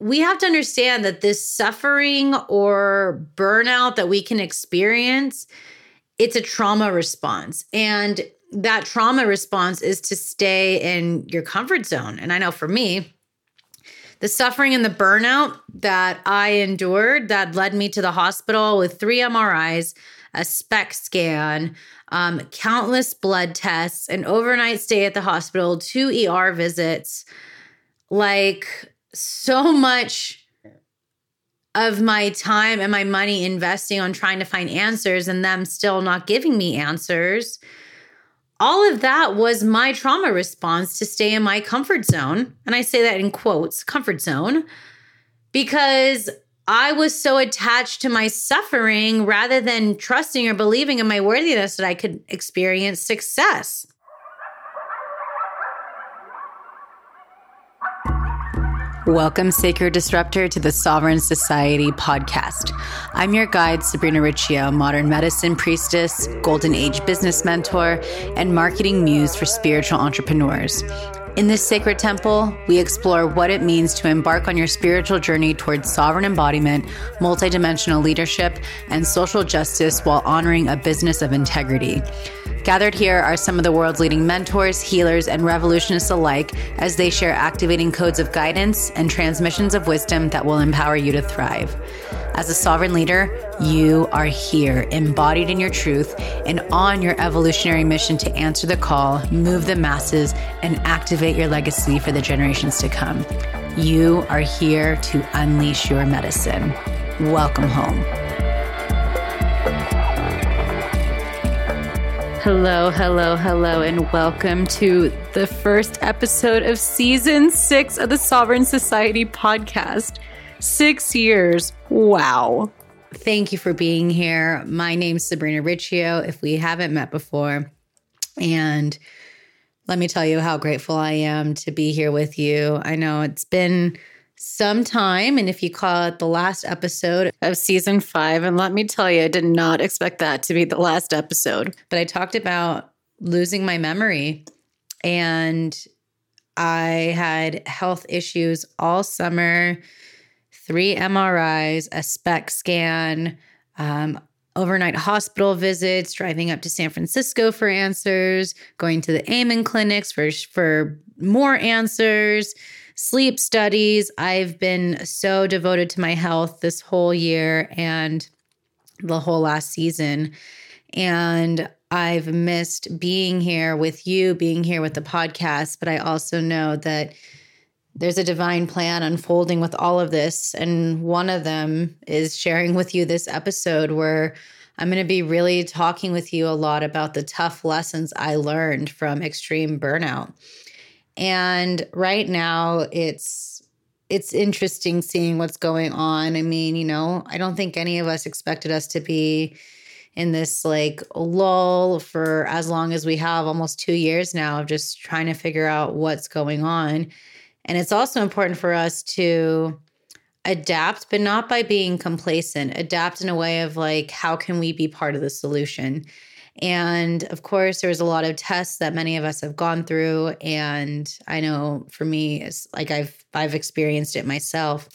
we have to understand that this suffering or burnout that we can experience it's a trauma response. And that trauma response is to stay in your comfort zone. And i know for me the suffering and the burnout that i endured that led me to the hospital with three mris a SPECT scan um, countless blood tests an overnight stay at the hospital two er visits like so much of my time and my money investing on trying to find answers and them still not giving me answers. All of that was my trauma response to stay in my comfort zone. And I say that in quotes comfort zone because I was so attached to my suffering rather than trusting or believing in my worthiness that I could experience success. Welcome, Sacred Disruptor, to the Sovereign Society podcast. I'm your guide, Sabrina Riccio, modern medicine priestess, golden age business mentor, and marketing muse for spiritual entrepreneurs. In this sacred temple, we explore what it means to embark on your spiritual journey towards sovereign embodiment, multidimensional leadership, and social justice while honoring a business of integrity. Gathered here are some of the world's leading mentors, healers, and revolutionists alike as they share activating codes of guidance and transmissions of wisdom that will empower you to thrive. As a sovereign leader, you are here, embodied in your truth, and on your evolutionary mission to answer the call, move the masses, and activate your legacy for the generations to come. You are here to unleash your medicine. Welcome home. Hello, hello, hello, and welcome to the first episode of season six of the Sovereign Society podcast. Six years. Wow. Thank you for being here. My name's Sabrina Riccio, if we haven't met before. And let me tell you how grateful I am to be here with you. I know it's been some time. And if you call it the last episode of season five, and let me tell you, I did not expect that to be the last episode, but I talked about losing my memory. And I had health issues all summer three MRIs, a SPECT scan, um, overnight hospital visits, driving up to San Francisco for answers, going to the Amen clinics for, for more answers sleep studies. I've been so devoted to my health this whole year and the whole last season. And I've missed being here with you, being here with the podcast, but I also know that there's a divine plan unfolding with all of this. And one of them is sharing with you this episode where I'm going to be really talking with you a lot about the tough lessons I learned from extreme burnout. And right now it's it's interesting seeing what's going on. I mean, you know, I don't think any of us expected us to be in this like lull for as long as we have almost 2 years now of just trying to figure out what's going on. And it's also important for us to adapt, but not by being complacent, adapt in a way of like, how can we be part of the solution? And of course, there's a lot of tests that many of us have gone through. And I know for me, it's like I've I've experienced it myself.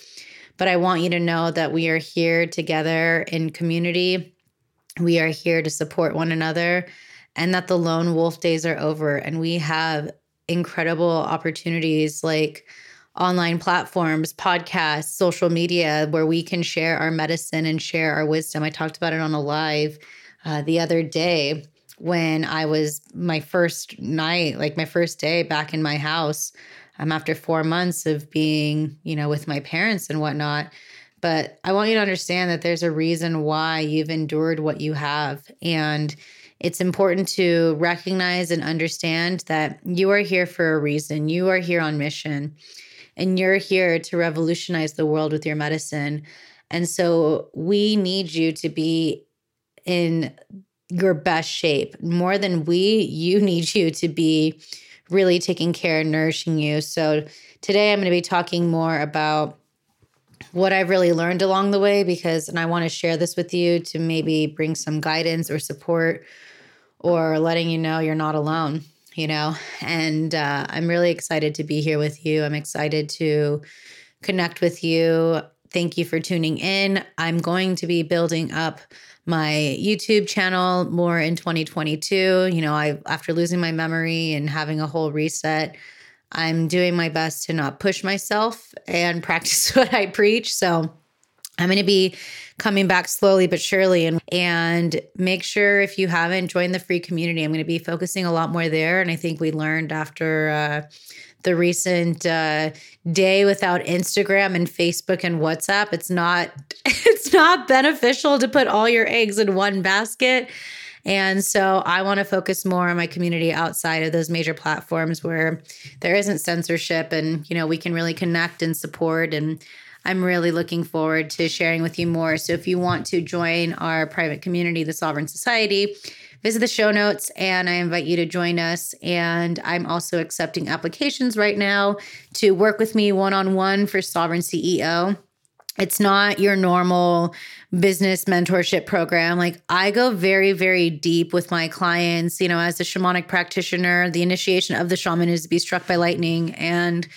But I want you to know that we are here together in community. We are here to support one another and that the lone wolf days are over. And we have incredible opportunities like online platforms, podcasts, social media, where we can share our medicine and share our wisdom. I talked about it on a live uh, the other day when I was my first night, like my first day back in my house, um, after four months of being, you know, with my parents and whatnot. But I want you to understand that there's a reason why you've endured what you have. And it's important to recognize and understand that you are here for a reason. You are here on mission and you're here to revolutionize the world with your medicine. And so we need you to be in your best shape. More than we, you need you to be really taking care and nourishing you. So today I'm going to be talking more about what I've really learned along the way because and I want to share this with you to maybe bring some guidance or support or letting you know you're not alone, you know. And uh, I'm really excited to be here with you. I'm excited to connect with you. Thank you for tuning in. I'm going to be building up my YouTube channel more in 2022. You know, I after losing my memory and having a whole reset, I'm doing my best to not push myself and practice what I preach. So I'm going to be coming back slowly but surely and and make sure if you haven't joined the free community, I'm going to be focusing a lot more there and I think we learned after uh, the recent uh, day without Instagram and Facebook and WhatsApp, it's not it's not beneficial to put all your eggs in one basket. And so I want to focus more on my community outside of those major platforms where there isn't censorship and you know we can really connect and support and I'm really looking forward to sharing with you more. So if you want to join our private community, the Sovereign Society, visit the show notes and I invite you to join us. And I'm also accepting applications right now to work with me one on one for Sovereign CEO. It's not your normal business mentorship program. Like I go very, very deep with my clients. You know, as a shamanic practitioner, the initiation of the shaman is to be struck by lightning. And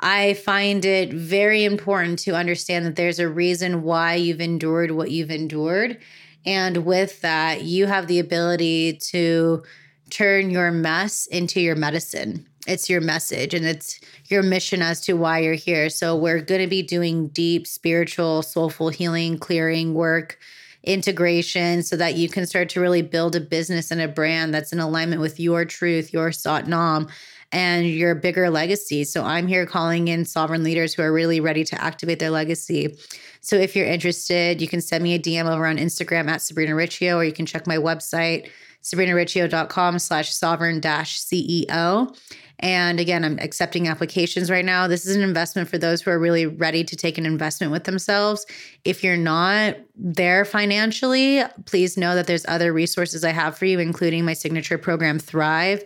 I find it very important to understand that there's a reason why you've endured what you've endured. And with that, you have the ability to turn your mess into your medicine. It's your message and it's your mission as to why you're here. So, we're going to be doing deep spiritual, soulful healing, clearing work, integration, so that you can start to really build a business and a brand that's in alignment with your truth, your Sat Nam and your bigger legacy. So I'm here calling in sovereign leaders who are really ready to activate their legacy. So if you're interested, you can send me a DM over on Instagram at Sabrina Riccio, or you can check my website, sabrinariccio.com slash sovereign dash CEO. And again, I'm accepting applications right now. This is an investment for those who are really ready to take an investment with themselves. If you're not there financially, please know that there's other resources I have for you, including my signature program, Thrive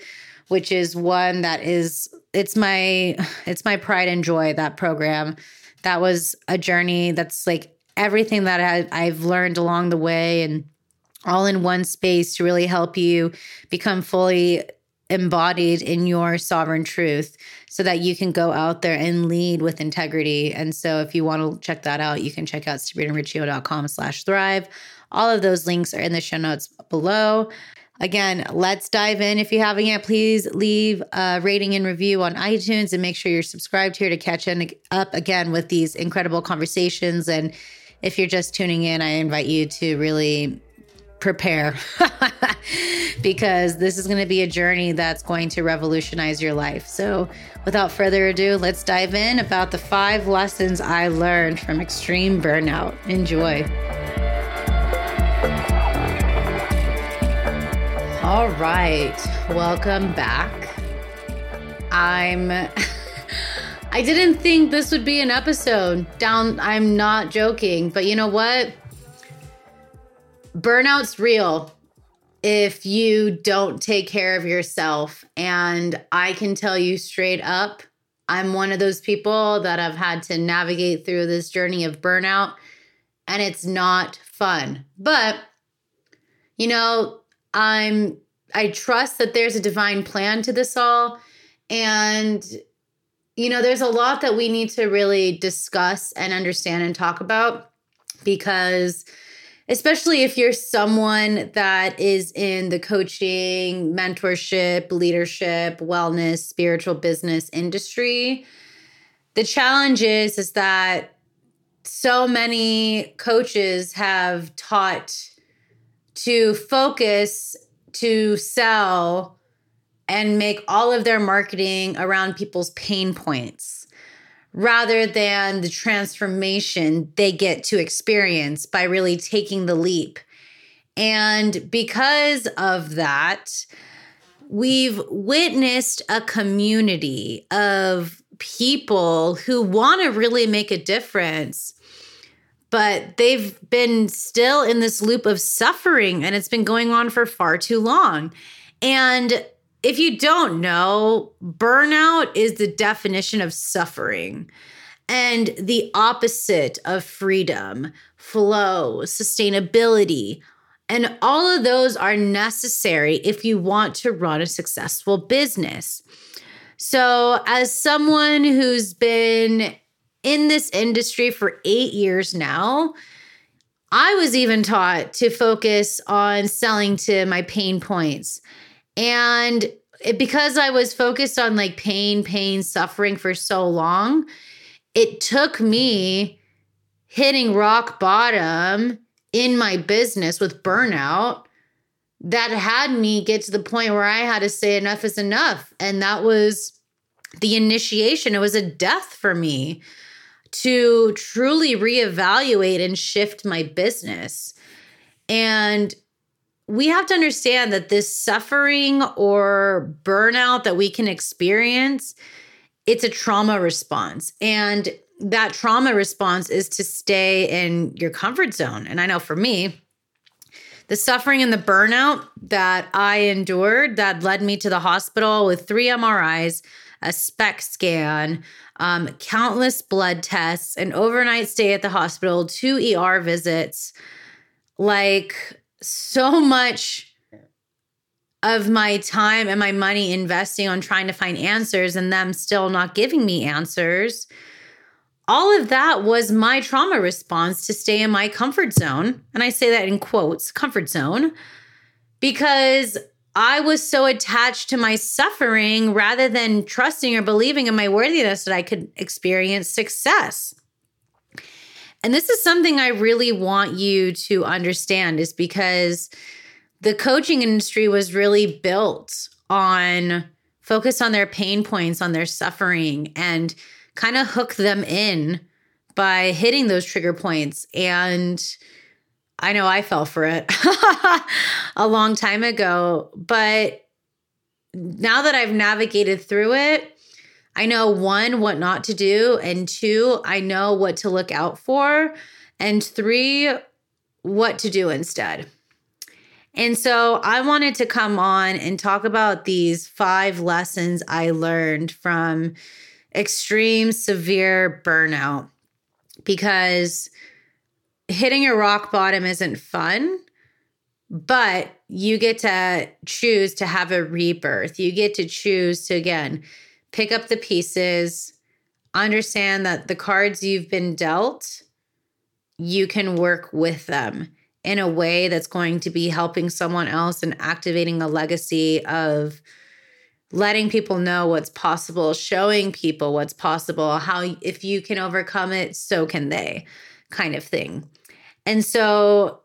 which is one that is it's my it's my pride and joy that program that was a journey that's like everything that I, i've learned along the way and all in one space to really help you become fully embodied in your sovereign truth so that you can go out there and lead with integrity. And so if you want to check that out, you can check out sabrinariccio.com slash thrive. All of those links are in the show notes below. Again, let's dive in. If you haven't yet, please leave a rating and review on iTunes and make sure you're subscribed here to catch up again with these incredible conversations. And if you're just tuning in, I invite you to really prepare because this is going to be a journey that's going to revolutionize your life. So, without further ado, let's dive in about the five lessons I learned from extreme burnout. Enjoy. All right. Welcome back. I'm I didn't think this would be an episode. Down I'm not joking, but you know what? Burnout's real if you don't take care of yourself and I can tell you straight up, I'm one of those people that have had to navigate through this journey of burnout and it's not fun. But you know, I'm I trust that there's a divine plan to this all and you know there's a lot that we need to really discuss and understand and talk about because especially if you're someone that is in the coaching, mentorship, leadership, wellness, spiritual business industry, the challenge is is that so many coaches have taught to focus to sell and make all of their marketing around people's pain points rather than the transformation they get to experience by really taking the leap. And because of that, we've witnessed a community of people who want to really make a difference but they've been still in this loop of suffering and it's been going on for far too long. And if you don't know, burnout is the definition of suffering and the opposite of freedom, flow, sustainability. And all of those are necessary if you want to run a successful business. So, as someone who's been in this industry for eight years now, I was even taught to focus on selling to my pain points. And it, because I was focused on like pain, pain, suffering for so long, it took me hitting rock bottom in my business with burnout that had me get to the point where I had to say enough is enough. And that was the initiation. It was a death for me to truly reevaluate and shift my business. And we have to understand that this suffering or burnout that we can experience it's a trauma response. And that trauma response is to stay in your comfort zone. And i know for me the suffering and the burnout that i endured that led me to the hospital with three mris a SPECT scan um, countless blood tests, an overnight stay at the hospital, two ER visits, like so much of my time and my money investing on trying to find answers and them still not giving me answers. All of that was my trauma response to stay in my comfort zone. And I say that in quotes comfort zone because I was so attached to my suffering rather than trusting or believing in my worthiness that I could experience success. And this is something I really want you to understand is because the coaching industry was really built on focus on their pain points, on their suffering, and kind of hook them in by hitting those trigger points. And I know I fell for it a long time ago, but now that I've navigated through it, I know one, what not to do, and two, I know what to look out for, and three, what to do instead. And so I wanted to come on and talk about these five lessons I learned from extreme severe burnout because hitting a rock bottom isn't fun, but you get to choose to have a rebirth. You get to choose to, again, pick up the pieces, understand that the cards you've been dealt, you can work with them in a way that's going to be helping someone else and activating a legacy of letting people know what's possible, showing people what's possible, how if you can overcome it, so can they, kind of thing. And so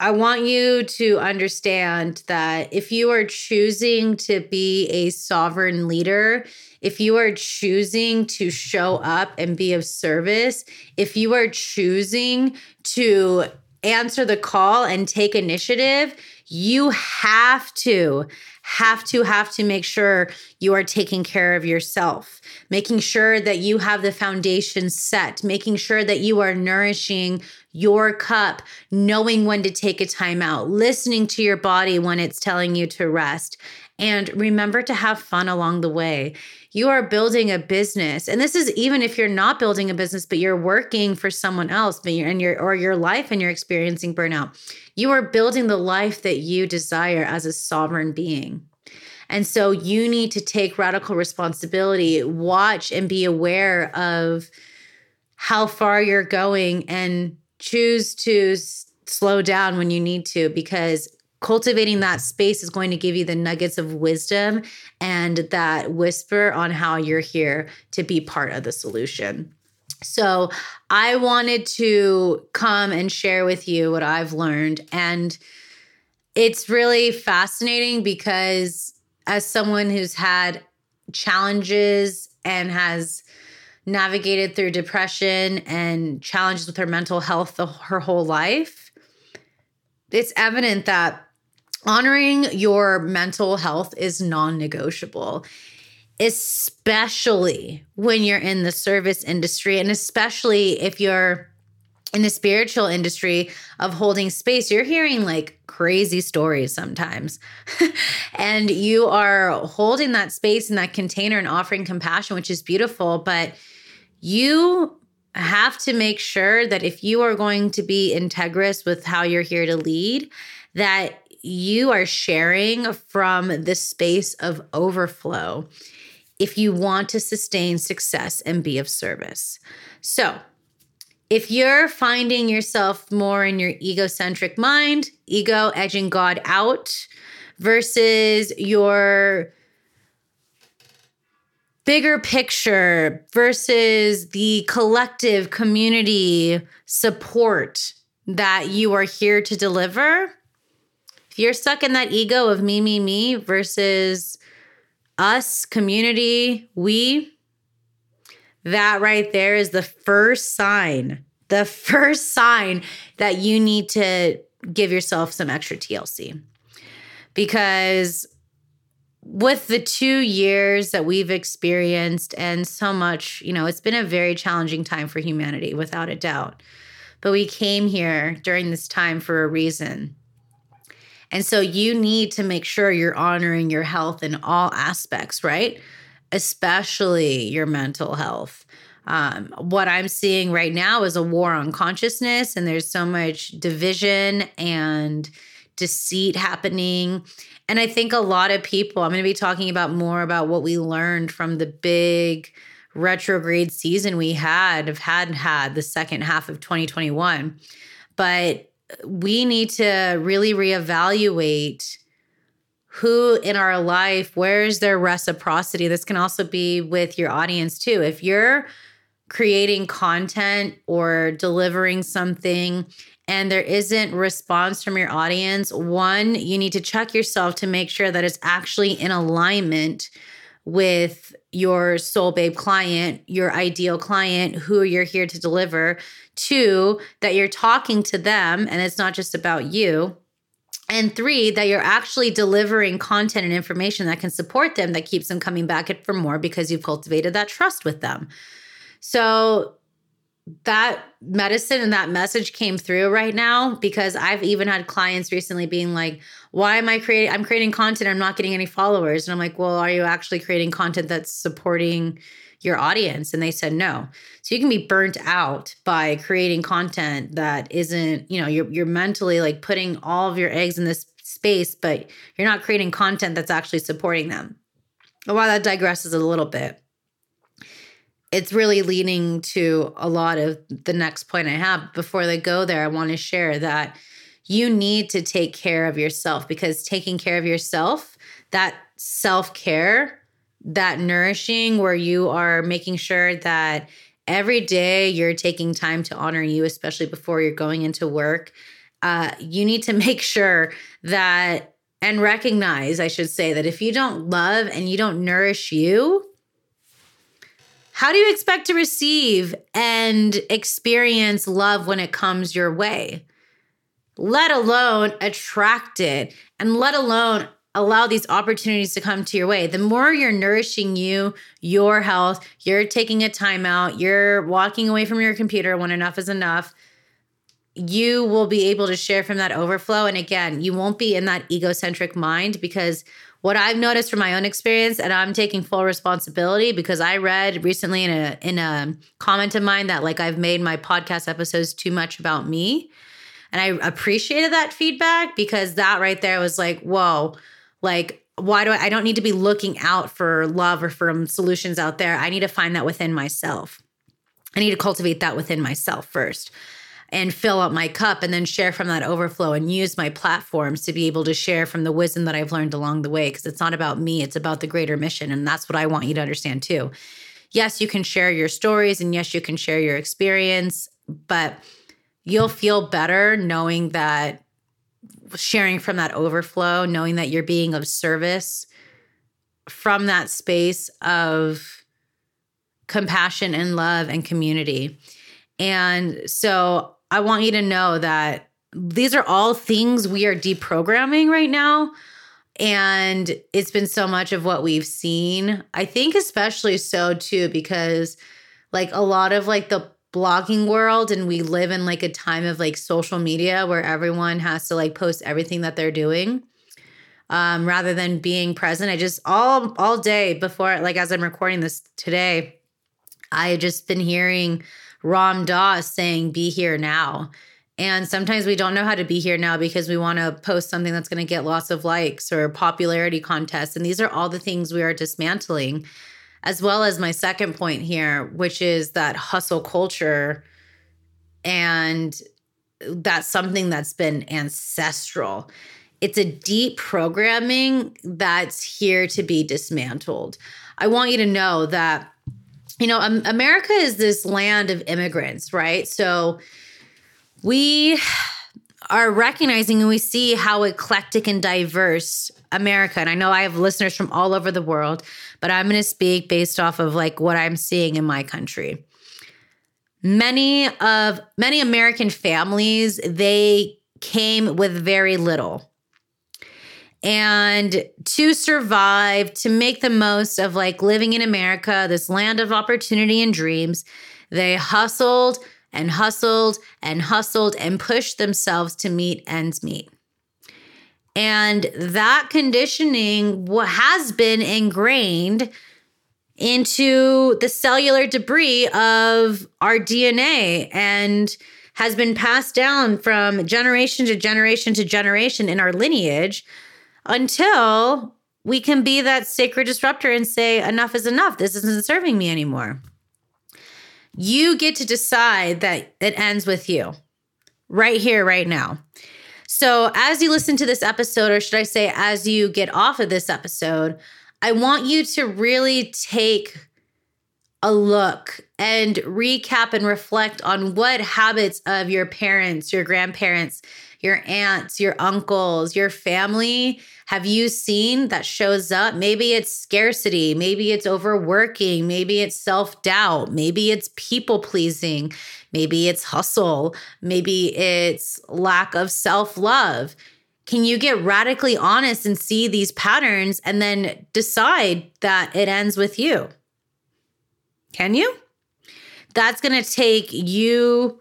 I want you to understand that if you are choosing to be a sovereign leader, if you are choosing to show up and be of service, if you are choosing to answer the call and take initiative, you have to have to have to make sure you are taking care of yourself making sure that you have the foundation set making sure that you are nourishing your cup, knowing when to take a time out, listening to your body when it's telling you to rest. And remember to have fun along the way. You are building a business. And this is even if you're not building a business, but you're working for someone else, but you're in your or your life and you're experiencing burnout. You are building the life that you desire as a sovereign being. And so you need to take radical responsibility, watch and be aware of how far you're going and choose to slow down when you need to because cultivating that space is going to give you the nuggets of wisdom and that whisper on how you're here to be part of the solution. So, I wanted to come and share with you what I've learned. And it's really fascinating because, as someone who's had challenges and has navigated through depression and challenges with her mental health the, her whole life, it's evident that honoring your mental health is non negotiable, especially when you're in the service industry and especially if you're in the spiritual industry of holding space, you're hearing like crazy stories sometimes. and you are holding that space in that container and offering compassion, which is beautiful. But you have to make sure that if you are going to be integrous with how you're here to lead, that you are sharing from the space of overflow if you want to sustain success and be of service. So, if you're finding yourself more in your egocentric mind, ego edging God out, versus your bigger picture versus the collective community support that you are here to deliver, you're stuck in that ego of me, me, me versus us, community, we, that right there is the first sign, the first sign that you need to give yourself some extra TLC. Because with the two years that we've experienced and so much, you know, it's been a very challenging time for humanity, without a doubt. But we came here during this time for a reason. And so you need to make sure you're honoring your health in all aspects, right? Especially your mental health. Um, what I'm seeing right now is a war on consciousness, and there's so much division and deceit happening. And I think a lot of people, I'm going to be talking about more about what we learned from the big retrograde season we had, have had had the second half of 2021. But we need to really reevaluate who in our life, where's their reciprocity? This can also be with your audience too. If you're creating content or delivering something and there isn't response from your audience, one, you need to check yourself to make sure that it's actually in alignment with your soul babe client, your ideal client, who you're here to deliver. to, that you're talking to them and it's not just about you. And three, that you're actually delivering content and information that can support them, that keeps them coming back for more because you've cultivated that trust with them. So that medicine and that message came through right now because I've even had clients recently being like, why am I creating? I'm creating content. I'm not getting any followers. And I'm like, well, are you actually creating content that's supporting your audience? And they said no. So you can be burnt out by creating content that isn't, you know, you're, you're mentally like putting all of your eggs in this space, but you're not creating content that's actually supporting them. While that digresses a little bit it's really leading to a lot of the next point I have. Before they go there, I want to share that you need to take care of yourself because taking care of yourself, that self care, that nourishing, where you are making sure that every day you're taking time to honor you, especially before you're going into work. Uh, you need to make sure that and recognize, I should say, that if you don't love and you don't nourish you, how do you expect to receive and experience love when it comes your way? Let alone attract it and let alone allow these opportunities to come to your way. The more you're nourishing you, your health, you're taking a timeout, you're walking away from your computer when enough is enough, you will be able to share from that overflow. And again, you won't be in that egocentric mind because what I've noticed from my own experience, and I'm taking full responsibility because I read recently in a in a comment of mine that like I've made my podcast episodes too much about me. And I appreciated that feedback because that right there was like, whoa, like why do I I don't need to be looking out for love or for solutions out there. I need to find that within myself. I need to cultivate that within myself first and fill up my cup and then share from that overflow and use my platforms to be able to share from the wisdom that I've learned along the way. Because it's not about me, it's about the greater mission. And that's what I want you to understand too. Yes, you can share your stories and yes, you can share your experience, but you'll feel better knowing that sharing from that overflow, knowing that you're being of service from that space of compassion and love and community. And so I want you to know that these are all things we are deprogramming right now. And it's been so much of what we've seen. I think, especially so too, because like a lot of like the blogging world, and we live in like a time of like social media where everyone has to like post everything that they're doing. Um, rather than being present. I just all all day before, like as I'm recording this today, I just been hearing Ram Dass saying, be here now. And sometimes we don't know how to be here now because we want to post something that's going to get lots of likes or popularity contests. And these are all the things we are dismantling as well as my second point here, which is that hustle culture. And that's something that's been ancestral. It's a deep programming that's here to be dismantled. I want you to know that, you know, America is this land of immigrants, right? So we are recognizing and we see how eclectic and diverse America, and I know I have listeners from all over the world, but I'm going to speak based off of like what I'm seeing in my country. Many of many American families, they came with very little. And to survive, to make the most of like living in America, this land of opportunity and dreams, they hustled and hustled and hustled and pushed themselves to meet ends meet. And that conditioning what has been ingrained into the cellular debris of our DNA and has been passed down from generation to generation to generation in our lineage until we can be that sacred disruptor and say, enough is enough. This isn't serving me anymore. You get to decide that it ends with you right here, right now. So, as you listen to this episode, or should I say, as you get off of this episode, I want you to really take a look and recap and reflect on what habits of your parents, your grandparents, your aunts, your uncles, your family have you seen that shows up? Maybe it's scarcity, maybe it's overworking, maybe it's self doubt, maybe it's people pleasing, maybe it's hustle, maybe it's lack of self love. Can you get radically honest and see these patterns and then decide that it ends with you? Can you? That's going to take you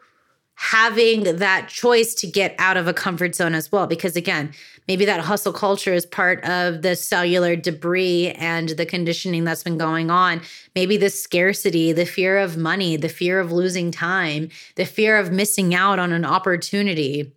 having that choice to get out of a comfort zone as well. Because again, maybe that hustle culture is part of the cellular debris and the conditioning that's been going on. Maybe the scarcity, the fear of money, the fear of losing time, the fear of missing out on an opportunity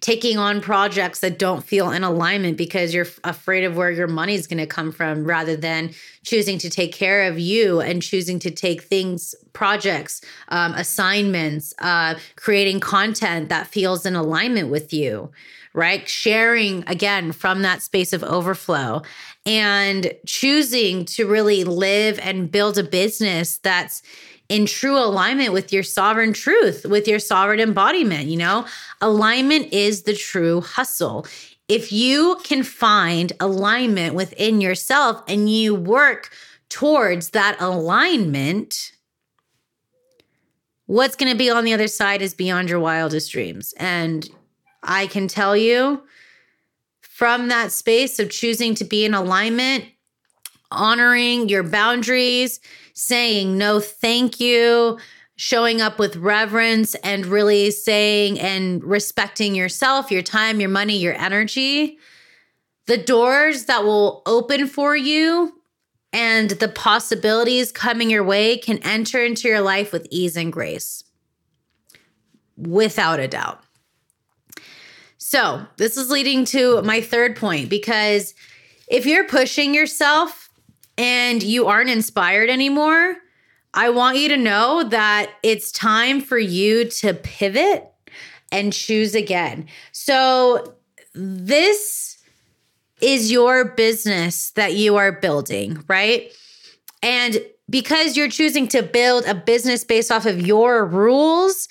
taking on projects that don't feel in alignment because you're afraid of where your money is going to come from rather than choosing to take care of you and choosing to take things projects um, assignments uh, creating content that feels in alignment with you right? Sharing again from that space of overflow and choosing to really live and build a business that's in true alignment with your sovereign truth, with your sovereign embodiment. You know, alignment is the true hustle. If you can find alignment within yourself and you work towards that alignment, what's going to be on the other side is beyond your wildest dreams. And I can tell you from that space of choosing to be in alignment, honoring your boundaries, saying no, thank you, showing up with reverence, and really saying and respecting yourself, your time, your money, your energy. The doors that will open for you and the possibilities coming your way can enter into your life with ease and grace. Without a doubt. So, this is leading to my third point because if you're pushing yourself and you aren't inspired anymore, I want you to know that it's time for you to pivot and choose again. So, this is your business that you are building, right? And because you're choosing to build a business based off of your rules,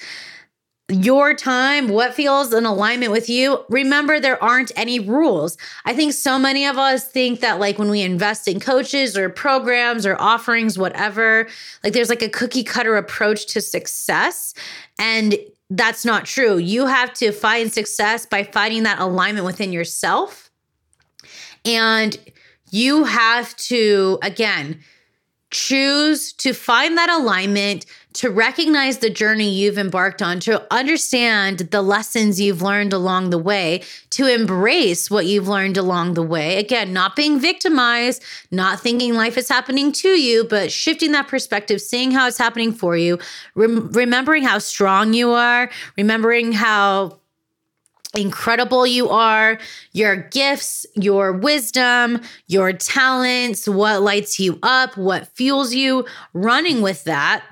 your time, what feels in alignment with you. Remember, there aren't any rules. I think so many of us think that, like, when we invest in coaches or programs or offerings, whatever, like, there's like a cookie cutter approach to success. And that's not true. You have to find success by finding that alignment within yourself. And you have to, again, choose to find that alignment to recognize the journey you've embarked on, to understand the lessons you've learned along the way, to embrace what you've learned along the way. Again, not being victimized, not thinking life is happening to you, but shifting that perspective, seeing how it's happening for you, rem- remembering how strong you are, remembering how incredible you are, your gifts, your wisdom, your talents, what lights you up, what fuels you, running with that.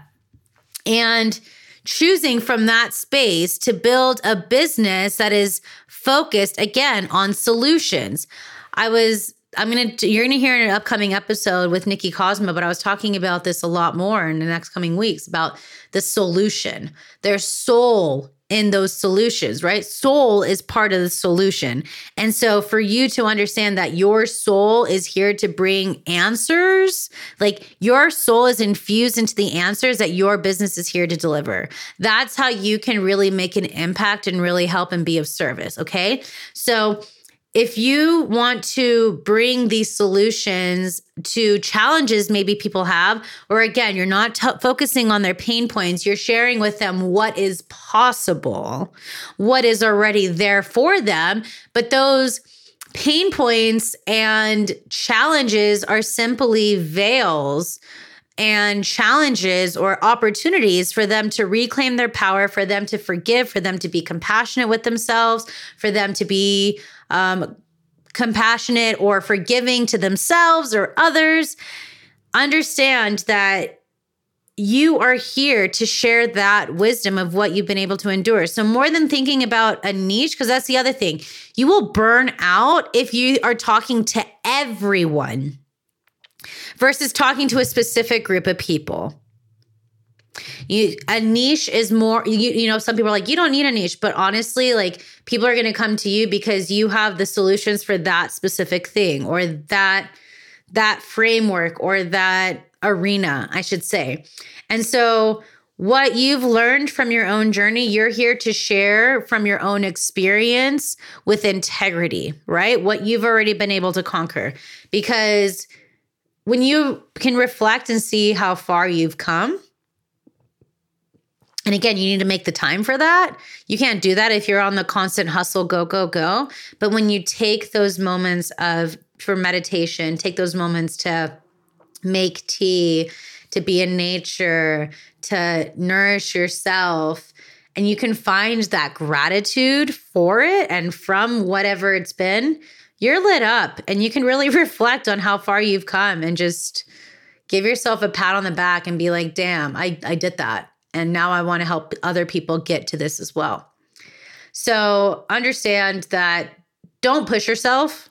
And choosing from that space to build a business that is focused again on solutions. I was I'm gonna you're gonna hear in an upcoming episode with Nikki Cosmo, but I was talking about this a lot more in the next coming weeks about the solution. Their soul in those solutions, right? Soul is part of the solution. And so for you to understand that your soul is here to bring answers, like your soul is infused into the answers that your business is here to deliver. That's how you can really make an impact and really help and be of service, okay? So if you want to bring these solutions to challenges maybe people have, or again, you're not t- focusing on their pain points, you're sharing with them what is possible, what is already there for them. But those pain points and challenges are simply veils and challenges or opportunities for them to reclaim their power, for them to forgive, for them to be compassionate with themselves, for them to be um, compassionate or forgiving to themselves or others. Understand that you are here to share that wisdom of what you've been able to endure. So, more than thinking about a niche, because that's the other thing, you will burn out if you are talking to everyone versus talking to a specific group of people. You a niche is more you, you know some people are like you don't need a niche but honestly like people are going to come to you because you have the solutions for that specific thing or that that framework or that arena I should say. And so what you've learned from your own journey, you're here to share from your own experience with integrity, right? What you've already been able to conquer because when you can reflect and see how far you've come, and again, you need to make the time for that. You can't do that if you're on the constant hustle, go, go, go. But when you take those moments of for meditation, take those moments to make tea, to be in nature, to nourish yourself, and you can find that gratitude for it and from whatever it's been, you're lit up and you can really reflect on how far you've come and just give yourself a pat on the back and be like, damn, I, I did that. And now I want to help other people get to this as well. So understand that don't push yourself.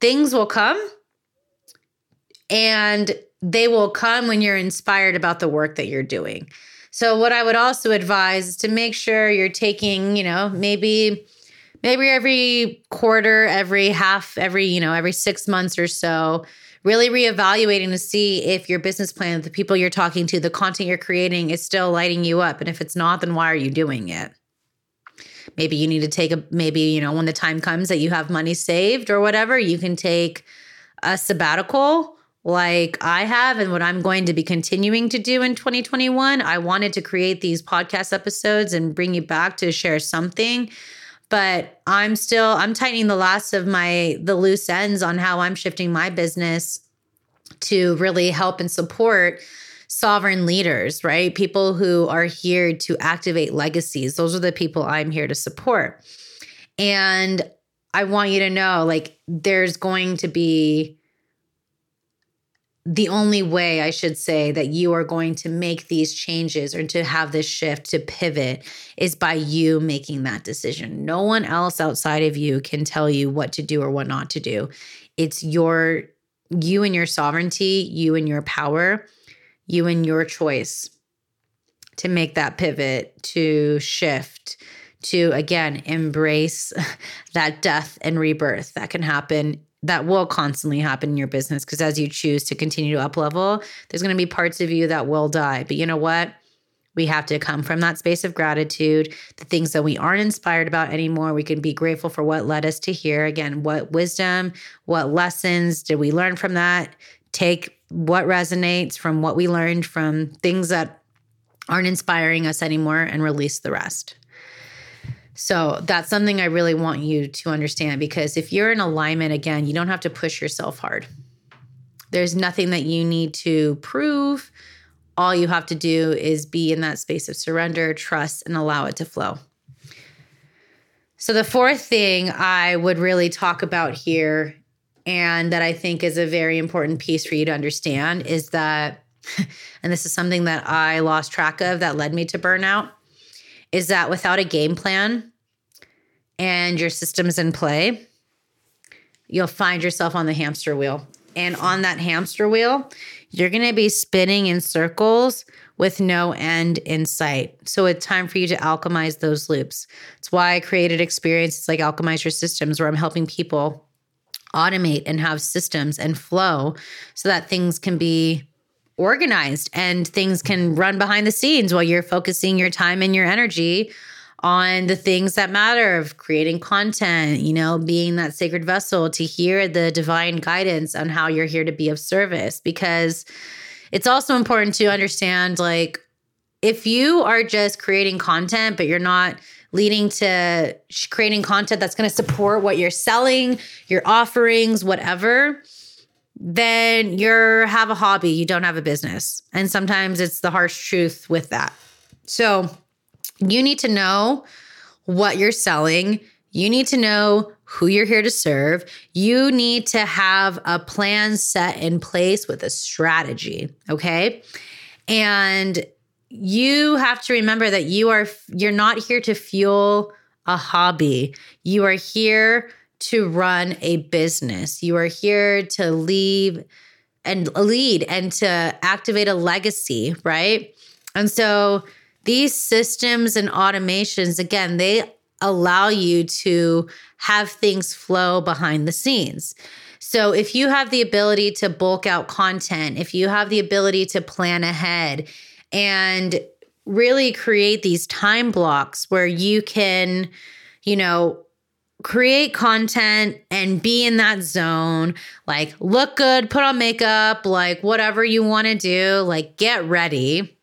Things will come and they will come when you're inspired about the work that you're doing. So what I would also advise is to make sure you're taking, you know, maybe maybe every quarter, every half, every, you know, every 6 months or so, really reevaluating to see if your business plan, the people you're talking to, the content you're creating is still lighting you up. And if it's not, then why are you doing it? Maybe you need to take a, maybe, you know, when the time comes that you have money saved or whatever, you can take a sabbatical like I have and what I'm going to be continuing to do in 2021. I wanted to create these podcast episodes and bring you back to share something but I'm still I'm tightening the last of my the loose ends on how I'm shifting my business to really help and support sovereign leaders, right? People who are here to activate legacies. Those are the people I'm here to support. And I want you to know like there's going to be the only way I should say that you are going to make these changes or to have this shift to pivot is by you making that decision. No one else outside of you can tell you what to do or what not to do. It's your you and your sovereignty, you and your power, you and your choice to make that pivot, to shift, to again embrace that death and rebirth that can happen that will constantly happen in your business because as you choose to continue to up level, there's going to be parts of you that will die. But you know what? We have to come from that space of gratitude. The things that we aren't inspired about anymore, we can be grateful for what led us to here. Again, what wisdom, what lessons did we learn from that? Take what resonates from what we learned from things that aren't inspiring us anymore and release the rest. So that's something I really want you to understand because if you're in alignment, again, you don't have to push yourself hard. There's nothing that you need to prove. All you have to do is be in that space of surrender, trust, and allow it to flow. So, the fourth thing I would really talk about here, and that I think is a very important piece for you to understand, is that, and this is something that I lost track of that led me to burnout, is that without a game plan and your systems in play, you'll find yourself on the hamster wheel. And on that hamster wheel, you're going to be spinning in circles with no end in sight. So it's time for you to alchemize those loops. It's why I created experiences like Alchemize Your Systems, where I'm helping people automate and have systems and flow so that things can be organized and things can run behind the scenes while you're focusing your time and your energy on the things that matter of creating content, you know, being that sacred vessel to hear the divine guidance on how you're here to be of service. Because it's also important to understand like, if you are just creating content, but you're not leading to creating content that's going to support what you're selling, your offerings, whatever, then you're have a hobby, you don't have a business. And sometimes it's the harsh truth with that. So, you need to know what you're selling. You need to know who you're here to serve. You need to have a plan set in place with a strategy, okay? And you have to remember that you are you're not here to fuel a hobby. You are here to run a business. You are here to leave and lead and to activate a legacy, right? And so these systems and automations, again, they allow you to have things flow behind the scenes. So if you have the ability to bulk out content, if you have the ability to plan ahead and really create these time blocks where you can, you know, create content and be in that zone, like look good, put on makeup, like whatever you want to do, like get ready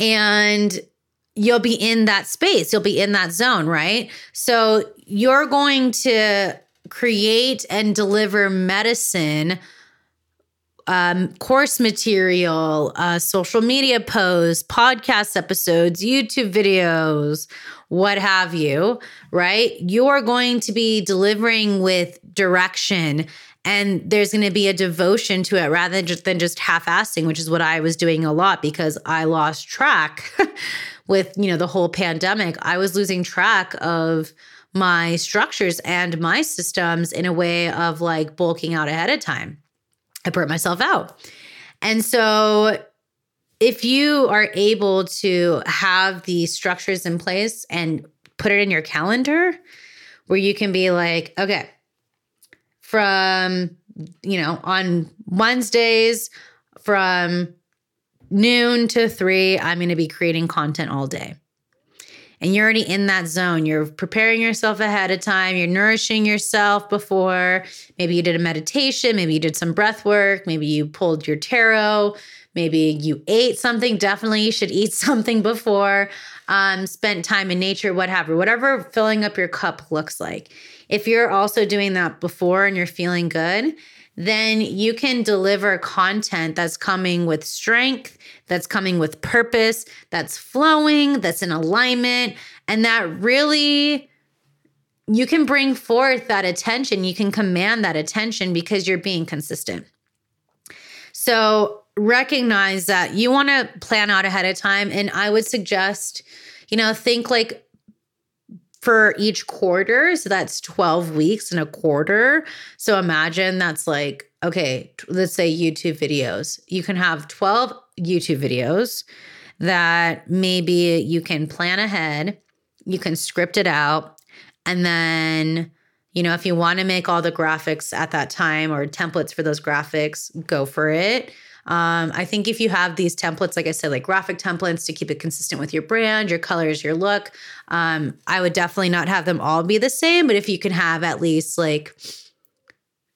and you'll be in that space, you'll be in that zone, right? So you're going to create and deliver medicine um, course material, uh, social media posts, podcast episodes, YouTube videos, what have you, right? You're going to be delivering with direction and there's going to be a devotion to it rather than just, than just half-assing which is what i was doing a lot because i lost track with you know the whole pandemic. I was losing track of my structures and my systems in a way of like bulking out ahead of time. I burnt myself out. And so if you are able to have the structures in place and put it in your calendar where you can be like okay from, you know, on Wednesdays from noon to three, I'm going to be creating content all day. And you're already in that zone. You're preparing yourself ahead of time. You're nourishing yourself before. Maybe you did a meditation. Maybe you did some breath work. Maybe you pulled your tarot. Maybe you ate something. Definitely, you should eat something before. Um, spent time in nature, whatever, whatever filling up your cup looks like. If you're also doing that before and you're feeling good, then you can deliver content that's coming with strength, that's coming with purpose, that's flowing, that's in alignment, and that really you can bring forth that attention. You can command that attention because you're being consistent. So recognize that you want to plan out ahead of time. And I would suggest, you know, think like for each quarter. So that's 12 weeks in a quarter. So imagine that's like, okay, let's say YouTube videos. You can have 12 YouTube videos that maybe you can plan ahead, you can script it out, and then you know, if you want to make all the graphics at that time or templates for those graphics, go for it. Um, I think if you have these templates, like I said, like graphic templates to keep it consistent with your brand, your colors, your look, um, I would definitely not have them all be the same. But if you can have at least like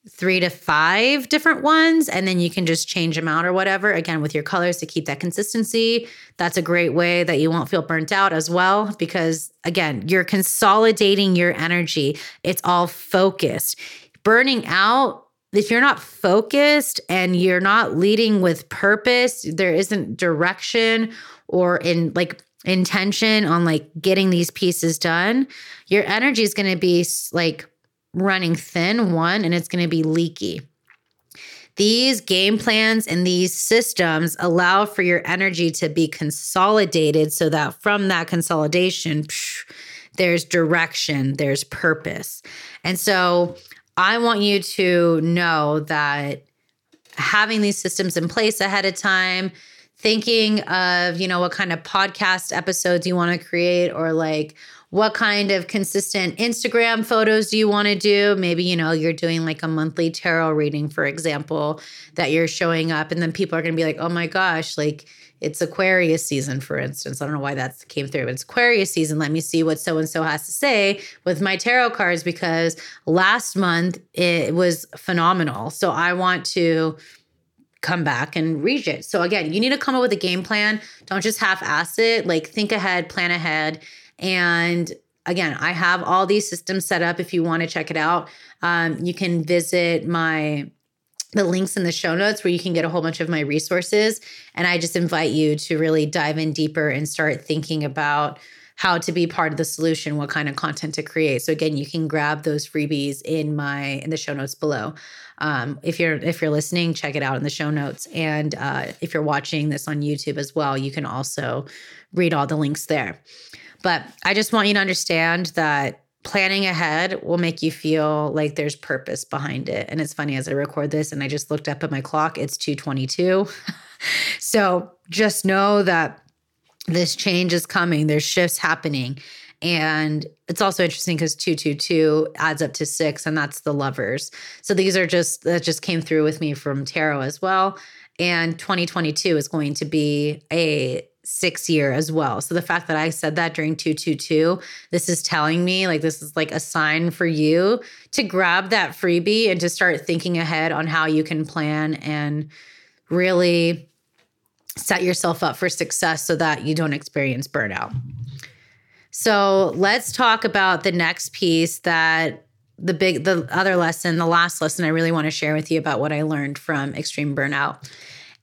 three to five different ones and then you can just change them out or whatever again with your colors to keep that consistency that's a great way that you won't feel burnt out as well because again you're consolidating your energy it's all focused burning out if you're not focused and you're not leading with purpose, there isn't direction or in like intention on like getting these pieces done, your energy is going to be like running thin, one, and it's going to be leaky. These game plans and these systems allow for your energy to be consolidated so that from that consolidation, psh, there's direction, there's purpose. And so I want you to know that having these systems in place ahead of time, thinking of, you know, what kind of podcast episodes you want to create or like what kind of consistent Instagram photos do you want to do? Maybe, you know, you're doing like a monthly tarot reading, for example, that you're showing up, and then people are going to be like, oh my gosh, like it's Aquarius season, for instance. I don't know why that came through, but it's Aquarius season. Let me see what so and so has to say with my tarot cards because last month it was phenomenal. So I want to come back and read it. So again, you need to come up with a game plan. Don't just half ass it. Like think ahead, plan ahead, and again, I have all these systems set up. If you want to check it out, um, you can visit my the links in the show notes where you can get a whole bunch of my resources. And I just invite you to really dive in deeper and start thinking about how to be part of the solution, what kind of content to create. So again, you can grab those freebies in my in the show notes below. Um, if you're if you're listening, check it out in the show notes. And uh, if you're watching this on YouTube as well, you can also read all the links there. But I just want you to understand that planning ahead will make you feel like there's purpose behind it. And it's funny as I record this and I just looked up at my clock, it's 222. so just know that this change is coming. There's shifts happening. And it's also interesting because 222 adds up to six, and that's the lovers. So these are just, that just came through with me from tarot as well. And 2022 is going to be a six year as well. So the fact that I said that during 222, this is telling me like this is like a sign for you to grab that freebie and to start thinking ahead on how you can plan and really set yourself up for success so that you don't experience burnout. So let's talk about the next piece that the big the other lesson, the last lesson I really want to share with you about what I learned from extreme burnout.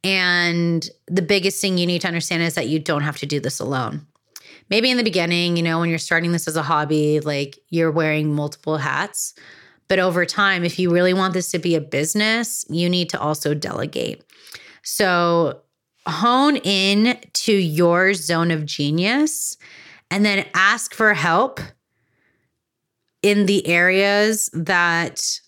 And the biggest thing you need to understand is that you don't have to do this alone. Maybe in the beginning, you know, when you're starting this as a hobby, like you're wearing multiple hats. But over time, if you really want this to be a business, you need to also delegate. So hone in to your zone of genius and then ask for help in the areas that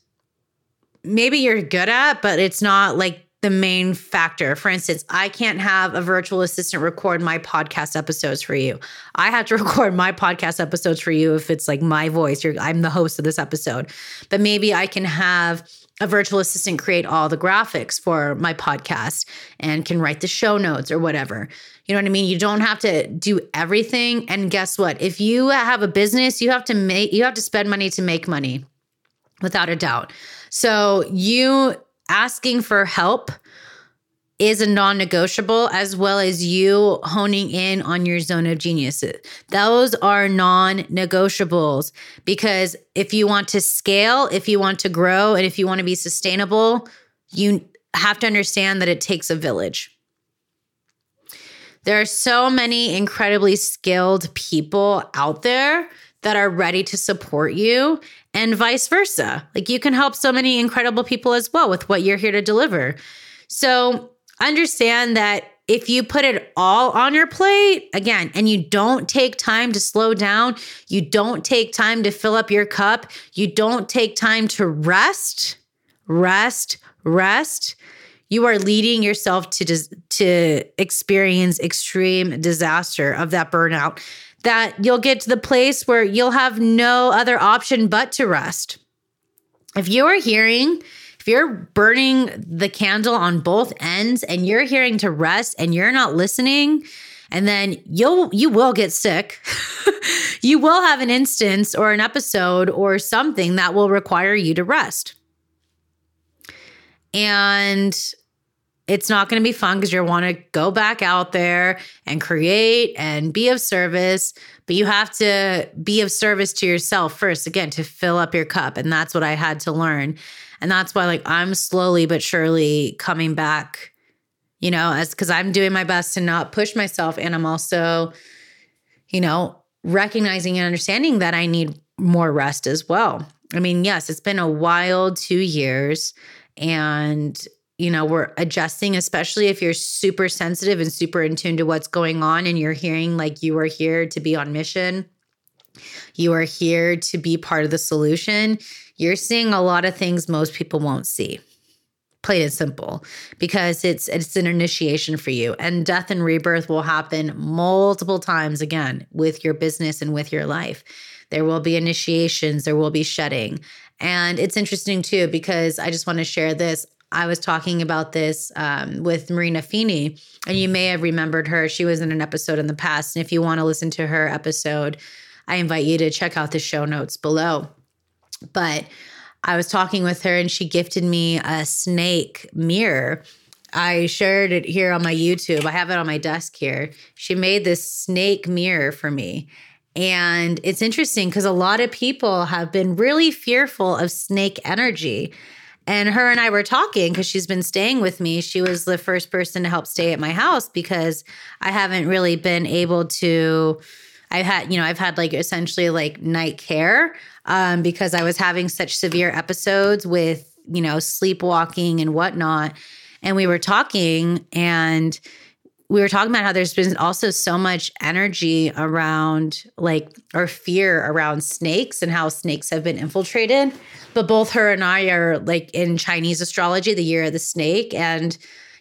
maybe you're good at, but it's not like the main factor. For instance, I can't have a virtual assistant record my podcast episodes for you. I have to record my podcast episodes for you if it's like my voice. You're, I'm the host of this episode. But maybe I can have a virtual assistant create all the graphics for my podcast and can write the show notes or whatever. You know what I mean? You don't have to do everything. And guess what? If you have a business, you have to make you have to spend money to make money without a doubt. So you asking for help is a non negotiable, as well as you honing in on your zone of genius. Those are non negotiables because if you want to scale, if you want to grow, and if you want to be sustainable, you have to understand that it takes a village. There are so many incredibly skilled people out there that are ready to support you and vice versa. Like you can help so many incredible people as well with what you're here to deliver. So understand that if you put it all on your plate again and you don't take time to slow down, you don't take time to fill up your cup, you don't take time to rest, rest, rest, you are leading yourself to to experience extreme disaster of that burnout that you'll get to the place where you'll have no other option but to rest. If you are hearing, if you're burning the candle on both ends and you're hearing to rest and you're not listening, and then you'll you will get sick. you will have an instance or an episode or something that will require you to rest. And it's not going to be fun because you want to go back out there and create and be of service. But you have to be of service to yourself first, again, to fill up your cup. And that's what I had to learn. And that's why, like, I'm slowly but surely coming back, you know, as because I'm doing my best to not push myself. And I'm also you know, recognizing and understanding that I need more rest as well. I mean, yes, it's been a wild two years and you know, we're adjusting, especially if you're super sensitive and super in tune to what's going on and you're hearing like you are here to be on mission. You are here to be part of the solution. You're seeing a lot of things most people won't see plain and simple because it's it's an initiation for you and death and rebirth will happen multiple times again with your business and with your life there will be initiations there will be shedding and it's interesting too because i just want to share this i was talking about this um, with marina feeney and you may have remembered her she was in an episode in the past and if you want to listen to her episode i invite you to check out the show notes below but I was talking with her and she gifted me a snake mirror. I shared it here on my YouTube. I have it on my desk here. She made this snake mirror for me. And it's interesting because a lot of people have been really fearful of snake energy. And her and I were talking because she's been staying with me. She was the first person to help stay at my house because I haven't really been able to. I've had, you know, I've had like essentially like night care um, because I was having such severe episodes with, you know, sleepwalking and whatnot. And we were talking and we were talking about how there's been also so much energy around like or fear around snakes and how snakes have been infiltrated. But both her and I are like in Chinese astrology, the year of the snake. And,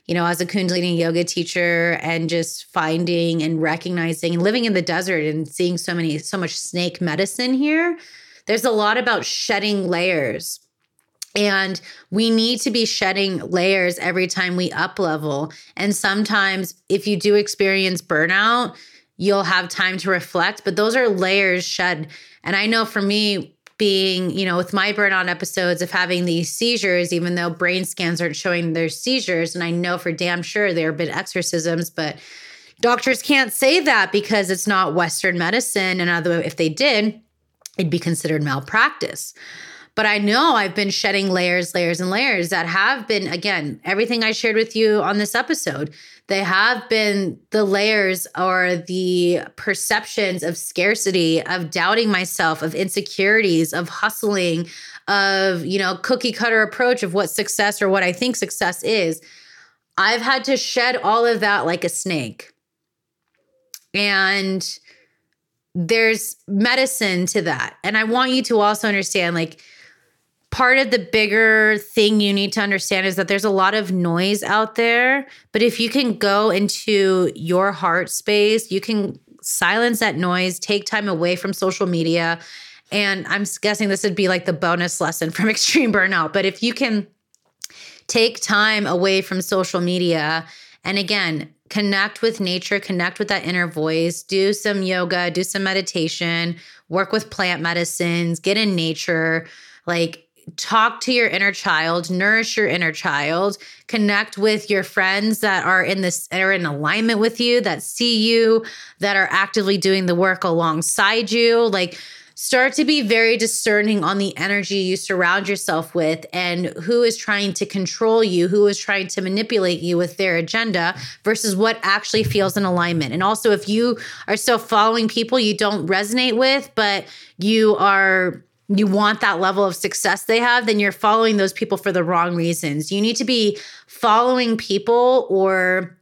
you know, as a Kundalini yoga teacher and just finding and recognizing and living in the desert and seeing so many, so much snake medicine here there's a lot about shedding layers. And we need to be shedding layers every time we up level. And sometimes, if you do experience burnout, you'll have time to reflect, but those are layers shed. And I know for me, being, you know, with my burnout episodes of having these seizures, even though brain scans aren't showing there's seizures, and I know for damn sure there have been exorcisms, but doctors can't say that because it's not Western medicine. And although if they did, it'd be considered malpractice. But I know I've been shedding layers, layers, and layers that have been, again, everything I shared with you on this episode. They have been the layers or the perceptions of scarcity, of doubting myself, of insecurities, of hustling, of, you know, cookie cutter approach of what success or what I think success is. I've had to shed all of that like a snake. And there's medicine to that. And I want you to also understand like part of the bigger thing you need to understand is that there's a lot of noise out there, but if you can go into your heart space, you can silence that noise, take time away from social media. And I'm guessing this would be like the bonus lesson from extreme burnout, but if you can take time away from social media and again, connect with nature, connect with that inner voice, do some yoga, do some meditation, work with plant medicines, get in nature, like talk to your inner child, nourish your inner child, connect with your friends that are in this are in alignment with you, that see you, that are actively doing the work alongside you. Like start to be very discerning on the energy you surround yourself with and who is trying to control you, who is trying to manipulate you with their agenda versus what actually feels in alignment. And also, if you are still following people you don't resonate with, but you are you want that level of success they have, then you're following those people for the wrong reasons. You need to be following people or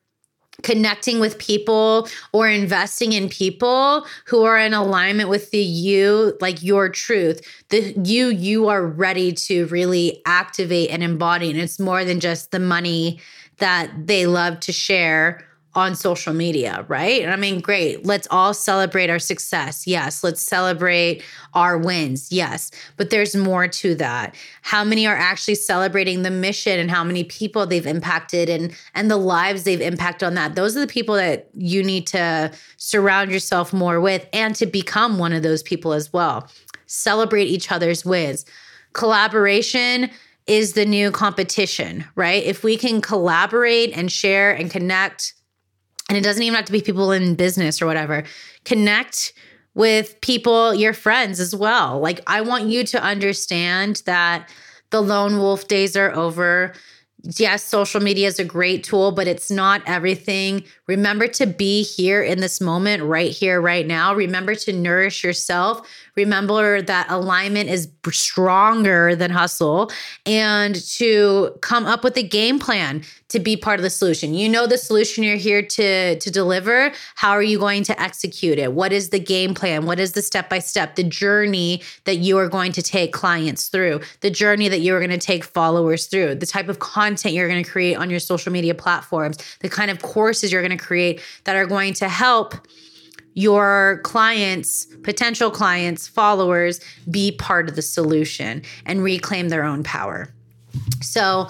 connecting with people or investing in people who are in alignment with the you like your truth the you you are ready to really activate and embody and it's more than just the money that they love to share on social media, right? I mean, great. Let's all celebrate our success. Yes. Let's celebrate our wins. Yes. But there's more to that. How many are actually celebrating the mission and how many people they've impacted and and the lives they've impacted on that? Those are the people that you need to surround yourself more with and to become one of those people as well. Celebrate each other's wins. Collaboration is the new competition, right? If we can collaborate and share and connect and it doesn't even have to be people in business or whatever. Connect with people, your friends as well. Like, I want you to understand that the lone wolf days are over. yes, social media is a great tool, but it's not everything. Remember to be here in this moment, right here, right now. Remember to nourish yourself. Remember that alignment is stronger than hustle and to come up with a game plan to be part of the solution. You know the solution you're here to to deliver. How are you going to execute it? What is the game plan? What is the step by step, the journey that you are going to take clients through, the journey that you are going to take followers through, the type of content you're going to create on your social media platforms, the kind of courses you're going to create that are going to help your clients, potential clients, followers be part of the solution and reclaim their own power. So,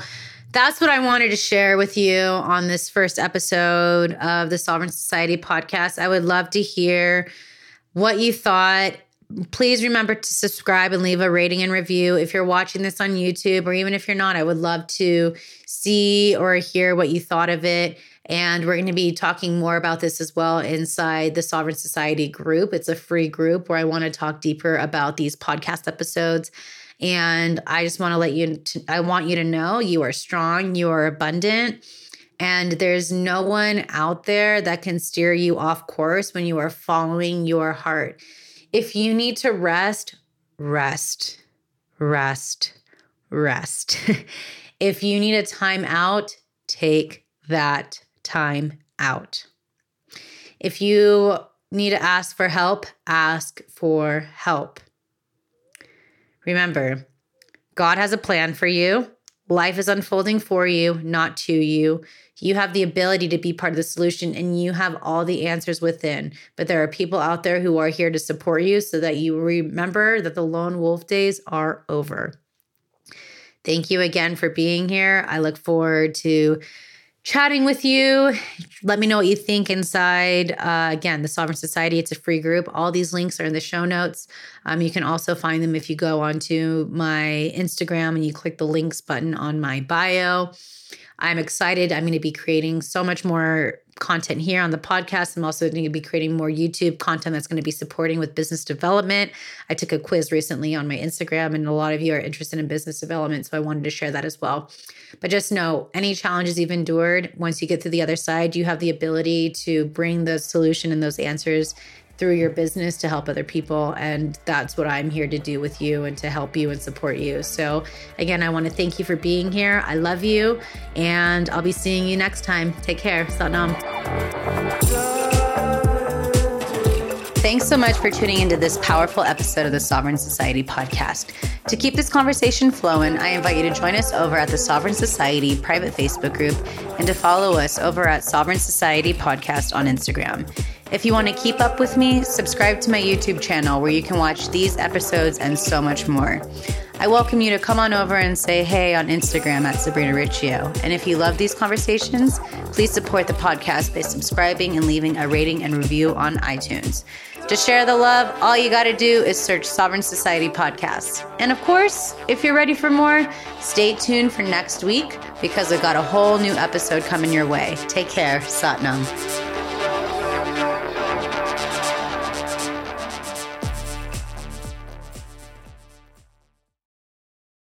that's what I wanted to share with you on this first episode of the Sovereign Society podcast. I would love to hear what you thought. Please remember to subscribe and leave a rating and review. If you're watching this on YouTube, or even if you're not, I would love to see or hear what you thought of it. And we're going to be talking more about this as well inside the Sovereign Society group. It's a free group where I want to talk deeper about these podcast episodes. And I just want to let you, to, I want you to know you are strong, you are abundant. And there's no one out there that can steer you off course when you are following your heart. If you need to rest, rest, rest, rest. if you need a time out, take that time out. If you need to ask for help, ask for help. Remember, God has a plan for you. Life is unfolding for you, not to you. You have the ability to be part of the solution and you have all the answers within. But there are people out there who are here to support you so that you remember that the lone wolf days are over. Thank you again for being here. I look forward to chatting with you. Let me know what you think inside. Uh, again, the Sovereign Society, it's a free group. All these links are in the show notes. Um, you can also find them if you go onto my Instagram and you click the links button on my bio. I'm excited. I'm going to be creating so much more content here on the podcast. I'm also going to be creating more YouTube content that's going to be supporting with business development. I took a quiz recently on my Instagram, and a lot of you are interested in business development. So I wanted to share that as well. But just know any challenges you've endured, once you get to the other side, you have the ability to bring the solution and those answers through your business to help other people. And that's what I'm here to do with you and to help you and support you. So, again, I want to thank you for being here. I love you. And I'll be seeing you next time. Take care. Satnam. Thanks so much for tuning into this powerful episode of the Sovereign Society podcast. To keep this conversation flowing, I invite you to join us over at the Sovereign Society private Facebook group and to follow us over at Sovereign Society Podcast on Instagram. If you want to keep up with me, subscribe to my YouTube channel where you can watch these episodes and so much more. I welcome you to come on over and say hey on Instagram at Sabrina Riccio. And if you love these conversations, please support the podcast by subscribing and leaving a rating and review on iTunes. To share the love, all you got to do is search Sovereign Society Podcast. And of course, if you're ready for more, stay tuned for next week because I've got a whole new episode coming your way. Take care. Satnam.